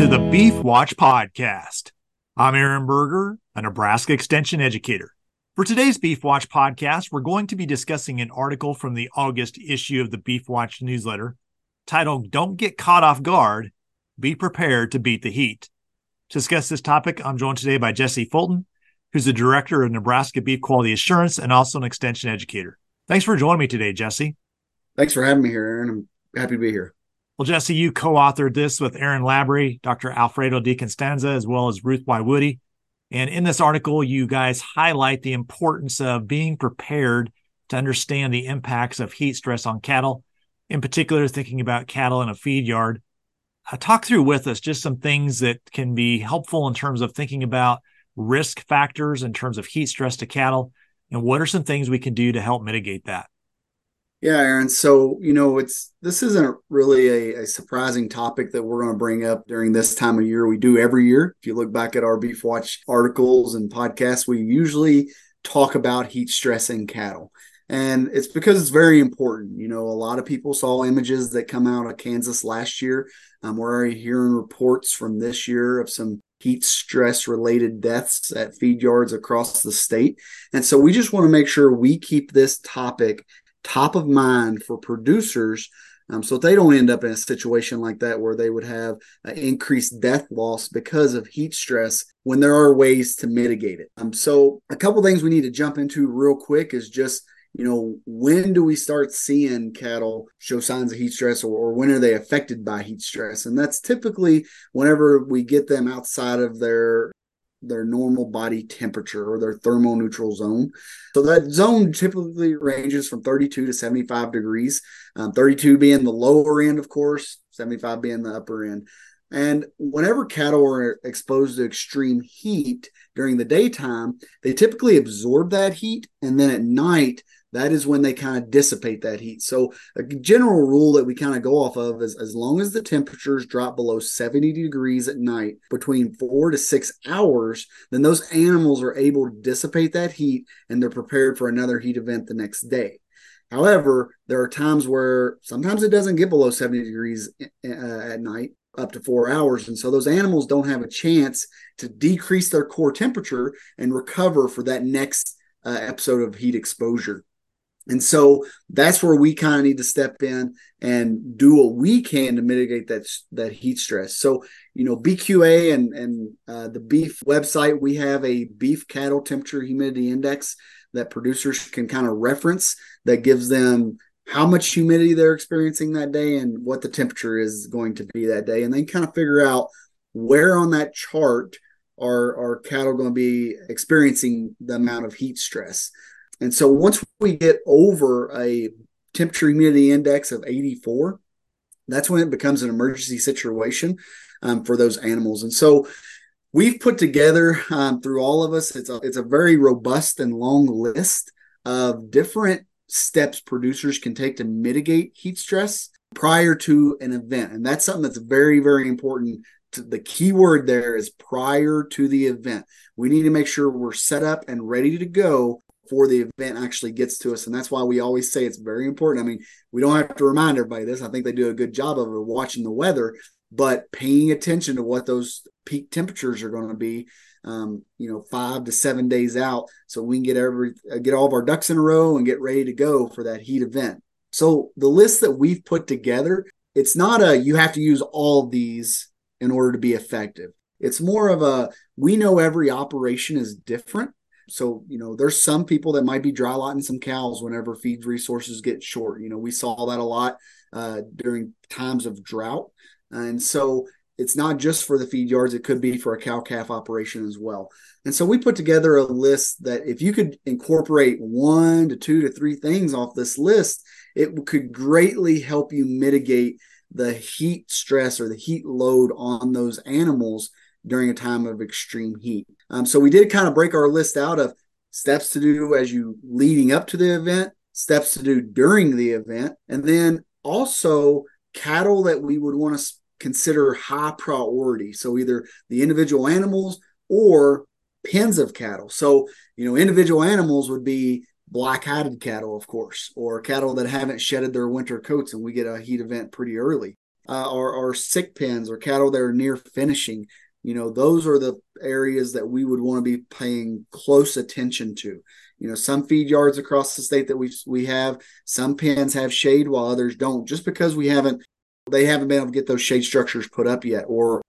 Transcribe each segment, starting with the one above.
to the Beef Watch podcast. I'm Aaron Berger, a Nebraska Extension educator. For today's Beef Watch podcast, we're going to be discussing an article from the August issue of the Beef Watch newsletter titled Don't Get Caught Off Guard, Be Prepared to Beat the Heat. To discuss this topic, I'm joined today by Jesse Fulton, who's the director of Nebraska Beef Quality Assurance and also an extension educator. Thanks for joining me today, Jesse. Thanks for having me here, Aaron. I'm happy to be here. Well, Jesse, you co-authored this with Erin Laborie, Dr. Alfredo DiCostanzo, as well as Ruth Woiwode. And in this article, you guys highlight the importance of being prepared to understand the impacts of heat stress on cattle, in particular, thinking about cattle in a feed yard. Uh, talk through with us just some things that can be helpful in terms of thinking about risk factors in terms of heat stress to cattle, and what are some things we can do to help mitigate that? Yeah, Aaron. So, you know, it's this isn't really a, a surprising topic that we're going to bring up during this time of year. We do every year. If you look back at our Beef Watch articles and podcasts, we usually talk about heat stress in cattle. And it's because it's very important. You know, a lot of people saw images that come out of Kansas last year. Um, we're already hearing reports from this year of some heat stress related deaths at feed yards across the state. And so we just want to make sure we keep this topic top of mind for producers um, so they don't end up in a situation like that where they would have an increased death loss because of heat stress when there are ways to mitigate it. Um, so a couple things we need to jump into real quick is just you know when do we start seeing cattle show signs of heat stress or, or when are they affected by heat stress and that's typically whenever we get them outside of their their normal body temperature or their thermal neutral zone. So that zone typically ranges from 32 to 75 degrees, um, 32 being the lower end, of course, 75 being the upper end. And whenever cattle are exposed to extreme heat during the daytime, they typically absorb that heat. And then at night, that is when they kind of dissipate that heat. So a general rule that we kind of go off of is as long as the temperatures drop below 70 degrees at night between four to six hours, then those animals are able to dissipate that heat and they're prepared for another heat event the next day. However, there are times where sometimes it doesn't get below 70 degrees uh, at night up to four hours. And so those animals don't have a chance to decrease their core temperature and recover for that next uh, episode of heat exposure. And so that's where we kind of need to step in and do what we can to mitigate that that heat stress. So, you know, BQA and and uh, the beef website, we have a beef cattle temperature humidity index that producers can kind of reference that gives them how much humidity they're experiencing that day and what the temperature is going to be that day, and then kind of figure out where on that chart are are cattle going to be experiencing the amount of heat stress. And so once we get over a temperature humidity index of 84, that's when it becomes an emergency situation um, for those animals. And so we've put together um, through all of us, it's a, it's a very robust and long list of different steps producers can take to mitigate heat stress prior to an event. And that's something that's very, very important. To, the key word there is prior to the event. We need to make sure we're set up and ready to go before the event actually gets to us. And that's why we always say it's very important. I mean, we don't have to remind everybody this. I think they do a good job of watching the weather, but paying attention to what those peak temperatures are going to be. Um, you know, five to seven days out, so we can get every uh, get all of our ducks in a row and get ready to go for that heat event. So the list that we've put together, it's not a you have to use all these in order to be effective. It's more of a we know every operation is different so you know there's some people that might be dry lotting some cows whenever feed resources get short. You know we saw that a lot uh, during times of drought. And so it's not just for the feed yards it could be for a cow calf operation as well. And so we put together a list that if you could incorporate one to two to three things off this list it could greatly help you mitigate the heat stress or the heat load on those animals during a time of extreme heat. Um, so we did kind of break our list out of steps to do as you leading up to the event, steps to do during the event, and then also cattle that we would want to consider high priority. So either the individual animals or pens of cattle. So, you know, individual animals would be black hatted cattle, of course, or cattle that haven't shedded their winter coats and we get a heat event pretty early. uh, are, are sick pens or cattle that are near finishing. You know, those are the areas that we would want to be paying close attention to. You know, some feed yards across the state that we we have, some pens have shade while others don't, just because we haven't they haven't been able to get those shade structures put up yet or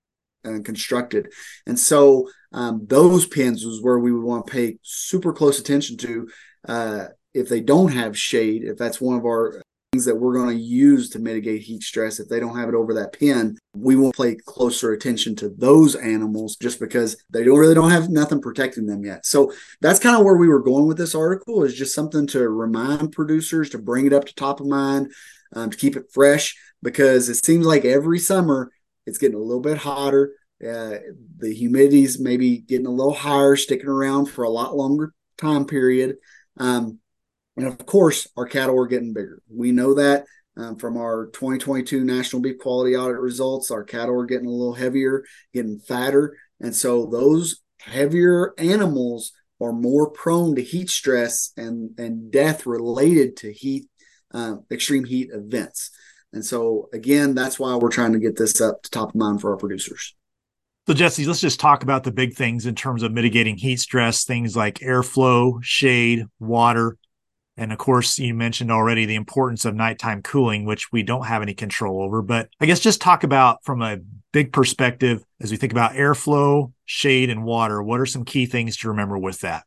uh, constructed. And so um, those pins is where we would want to pay super close attention to. Uh, if they don't have shade, if that's one of our things that we're going to use to mitigate heat stress, if they don't have it over that pen we will pay closer attention to those animals just because they don't really don't have nothing protecting them yet. So that's kind of where we were going with this article is just something to remind producers to bring it up to top of mind, um, to keep it fresh because it seems like every summer it's getting a little bit hotter. Uh, the humidity's maybe getting a little higher, sticking around for a lot longer time period. Um, and of course, our cattle are getting bigger. We know that um, from our 2022 National Beef Quality Audit results. Our cattle are getting a little heavier, getting fatter. And so those heavier animals are more prone to heat stress and, and death related to heat, uh, extreme heat events. And so, again, that's why we're trying to get this up to top of mind for our producers. So, Jesse, let's just talk about the big things in terms of mitigating heat stress, things like airflow, shade, water. And of course, you mentioned already the importance of nighttime cooling, which we don't have any control over. But I guess just talk about from a big perspective as we think about airflow, shade, and water. What are some key things to remember with that?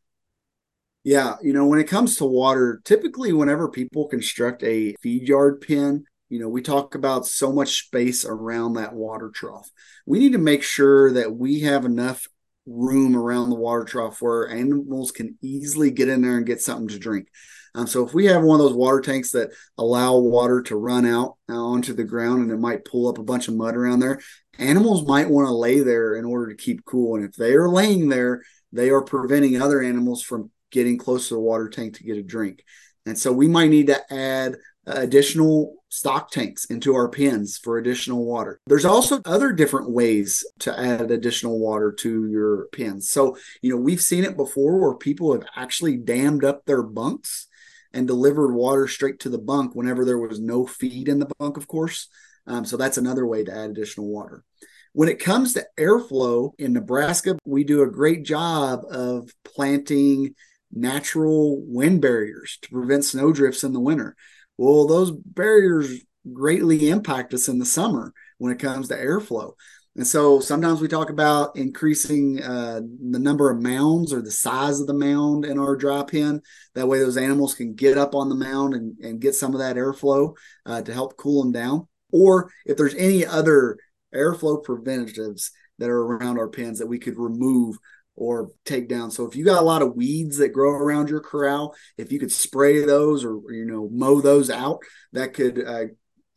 Yeah, you know, when it comes to water, typically whenever people construct a feed yard pen, you know, we talk about so much space around that water trough. We need to make sure that we have enough room around the water trough where animals can easily get in there and get something to drink. Um, so if we have one of those water tanks that allow water to run out onto the ground and it might pull up a bunch of mud around there, animals might want to lay there in order to keep cool. And if they are laying there, they are preventing other animals from getting close to the water tank to get a drink. And so we might need to add additional stock tanks into our pens for additional water. There's also other different ways to add additional water to your pens. So, you know, we've seen it before where people have actually dammed up their bunks and delivered water straight to the bunk whenever there was no feed in the bunk, of course. Um, so that's another way to add additional water. When it comes to airflow in Nebraska, we do a great job of planting natural wind barriers to prevent snow drifts in the winter. Well, those barriers greatly impact us in the summer when it comes to airflow. And so sometimes we talk about increasing uh, the number of mounds or the size of the mound in our dry pen. That way, those animals can get up on the mound and, and get some of that airflow uh, to help cool them down. Or if there's any other airflow preventatives that are around our pens that we could remove or take down. So if you got a lot of weeds that grow around your corral, if you could spray those or you know mow those out, that could uh,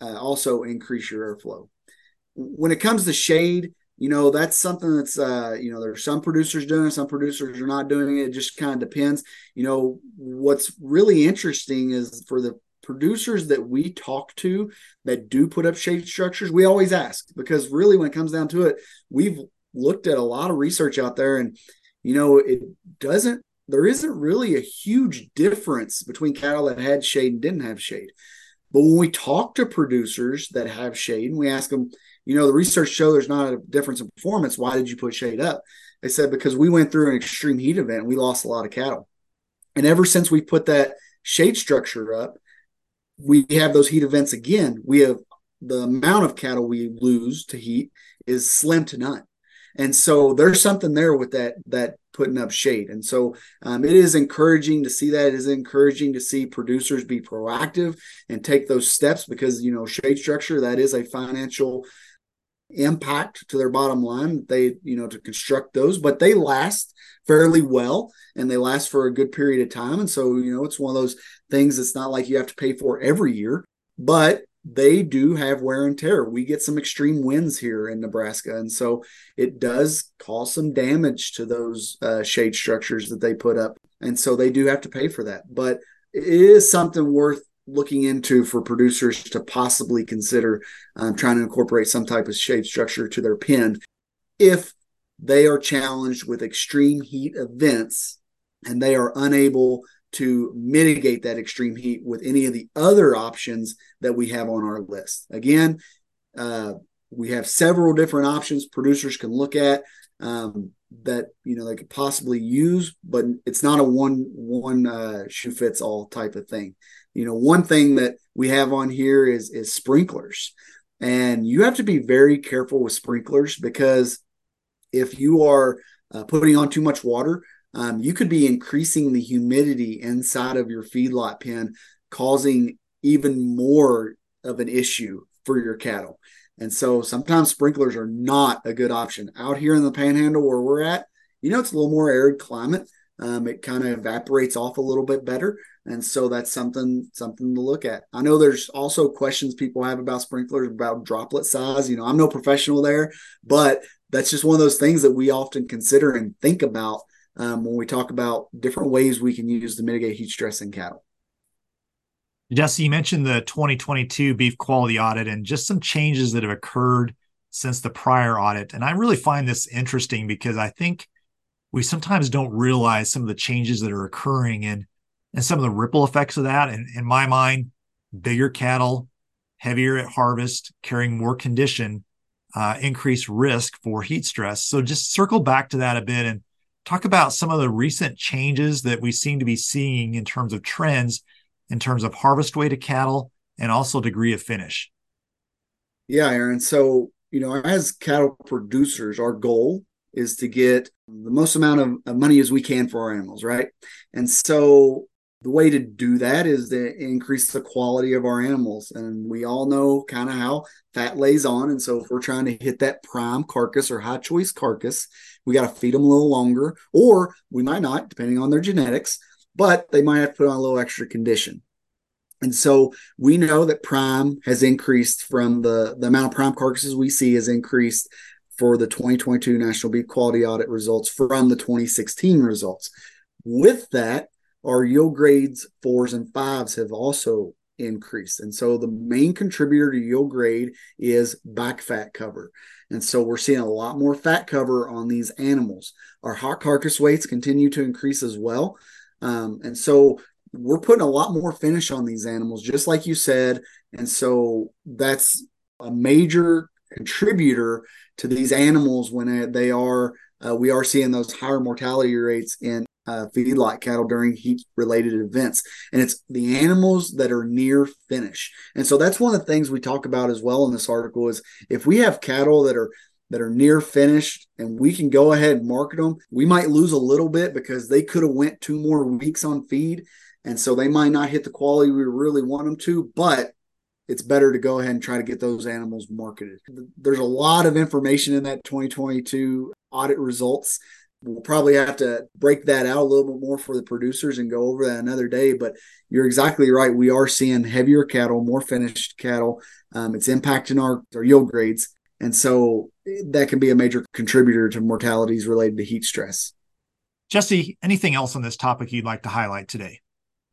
uh, also increase your airflow. When it comes to shade, you know that's something that's uh, you know there's some producers doing it, some producers are not doing it. It just kind of depends. You know what's really interesting is for the producers that we talk to that do put up shade structures, we always ask because really when it comes down to it, we've looked at a lot of research out there and you know it doesn't there isn't really a huge difference between cattle that had shade and didn't have shade but when we talk to producers that have shade and we ask them you know the research show there's not a difference in performance. Why did you put shade up? They said because we went through an extreme heat event and we lost a lot of cattle. And ever since we put that shade structure up we have those heat events again. We have the amount of cattle we lose to heat is slim to none. And so there's something there with that that putting up shade. And so um, it is encouraging to see that. It is encouraging to see producers be proactive and take those steps because you know shade structure that is a financial impact to their bottom line they you know to construct those but they last fairly well and they last for a good period of time and so you know it's one of those things it's not like you have to pay for every year but they do have wear and tear. We get some extreme winds here in Nebraska, and so it does cause some damage to those uh, shade structures that they put up, and so they do have to pay for that. But it is something worth looking into for producers to possibly consider um, trying to incorporate some type of shade structure to their pen if they are challenged with extreme heat events and they are unable to mitigate that extreme heat with any of the other options that we have on our list. Again, Uh, we have several different options producers can look at um, that you know they could possibly use, but it's not a one one uh, shoe fits all type of thing. You know, one thing that we have on here is is sprinklers, and you have to be very careful with sprinklers because if you are uh, putting on too much water, um, you could be increasing the humidity inside of your feedlot pen, causing even more of an issue for your cattle. And so sometimes sprinklers are not a good option. Out here in the panhandle where we're at, you know, it's a little more arid climate. Um, it kind of evaporates off a little bit better. And so that's something something to look at. I know there's also questions people have about sprinklers about droplet size. You know, I'm no professional there, but that's just one of those things that we often consider and think about um, when we talk about different ways we can use to mitigate heat stress in cattle. Jesse, you mentioned the 2022 beef quality audit and just some changes that have occurred since the prior audit. And I really find this interesting because I think we sometimes don't realize some of the changes that are occurring and and some of the ripple effects of that. And in my mind, bigger cattle, heavier at harvest, carrying more condition, uh, increased risk for heat stress. So just circle back to that a bit and talk about some of the recent changes that we seem to be seeing in terms of trends in terms of harvest weight of cattle and also degree of finish. Yeah, Aaron. So, you know, as cattle producers, our goal is to get the most amount of, of money as we can for our animals, right? And so the way to do that is to increase the quality of our animals. And we all know kind of how fat lays on. And so if we're trying to hit that prime carcass or high choice carcass, we got to feed them a little longer, or we might not, depending on their genetics but they might have to put on a little extra condition. And so we know that prime has increased from the, the amount of prime carcasses we see has increased for the 2022 National Beef Quality Audit results from the 2016 results. With that, our yield grades fours and fives have also increased. And so the main contributor to yield grade is back fat cover. And so we're seeing a lot more fat cover on these animals. Our hot carcass weights continue to increase as well. Um, and so we're putting a lot more finish on these animals, just like you said. And so that's a major contributor to these animals when they are, uh, we are seeing those higher mortality rates in uh, feedlot cattle during heat related events. And it's the animals that are near finish. And so that's one of the things we talk about as well in this article is if we have cattle that are that are near finished and we can go ahead and market them we might lose a little bit because they could have went two more weeks on feed and so they might not hit the quality we really want them to but it's better to go ahead and try to get those animals marketed. There's a lot of information in that 2022 audit results. We'll probably have to break that out a little bit more for the producers and go over that another day but you're exactly right. We are seeing heavier cattle more finished cattle. Um, it's impacting our, our yield grades. And so that can be a major contributor to mortalities related to heat stress. Jesse, anything else on this topic you'd like to highlight today?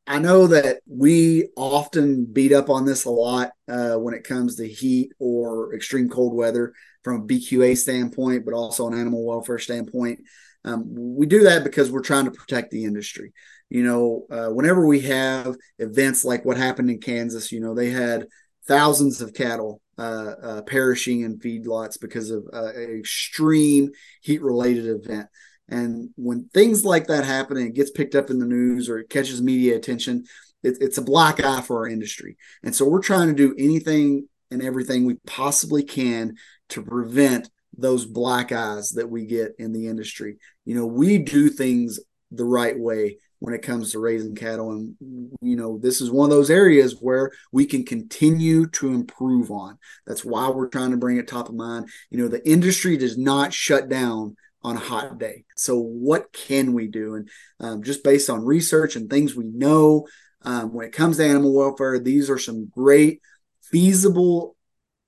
I know that we often beat up on this a lot uh, when it comes to heat or extreme cold weather from a BQA standpoint, but also an animal welfare standpoint. Um, we do that because we're trying to protect the industry. You know, uh, whenever we have events like what happened in Kansas, you know, they had thousands of cattle uh, uh, perishing in feedlots because of uh, an extreme heat related event. And when things like that happen and it gets picked up in the news or it catches media attention, it, it's a black eye for our industry. And so we're trying to do anything and everything we possibly can to prevent those black eyes that we get in the industry. You know, we do things the right way when it comes to raising cattle. And, you know, this is one of those areas where we can continue to improve on. That's why we're trying to bring it top of mind. You know, the industry does not shut down on a hot day. So, what can we do? And um, just based on research and things we know, um, when it comes to animal welfare, these are some great, feasible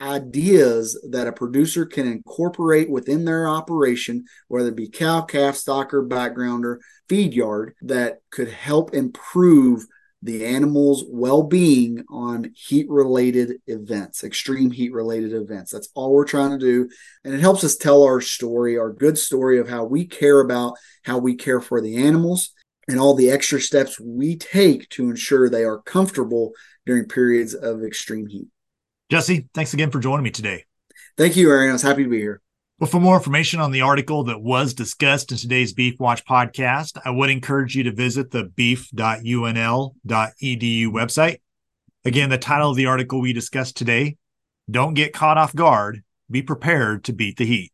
ideas that a producer can incorporate within their operation, whether it be cow, calf, stocker, backgrounder, feed yard, that could help improve the animal's well-being on heat-related events, extreme heat-related events. That's all we're trying to do, and it helps us tell our story, our good story of how we care about how we care for the animals and all the extra steps we take to ensure they are comfortable during periods of extreme heat. Jesse, thanks again for joining me today. Thank you, Aaron. I was happy to be here. Well, for more information on the article that was discussed in today's Beef Watch podcast, I would encourage you to visit the beef.unl.edu website. Again, the title of the article we discussed today Don't Get Caught Off Guard, Be Prepared to Beat the Heat.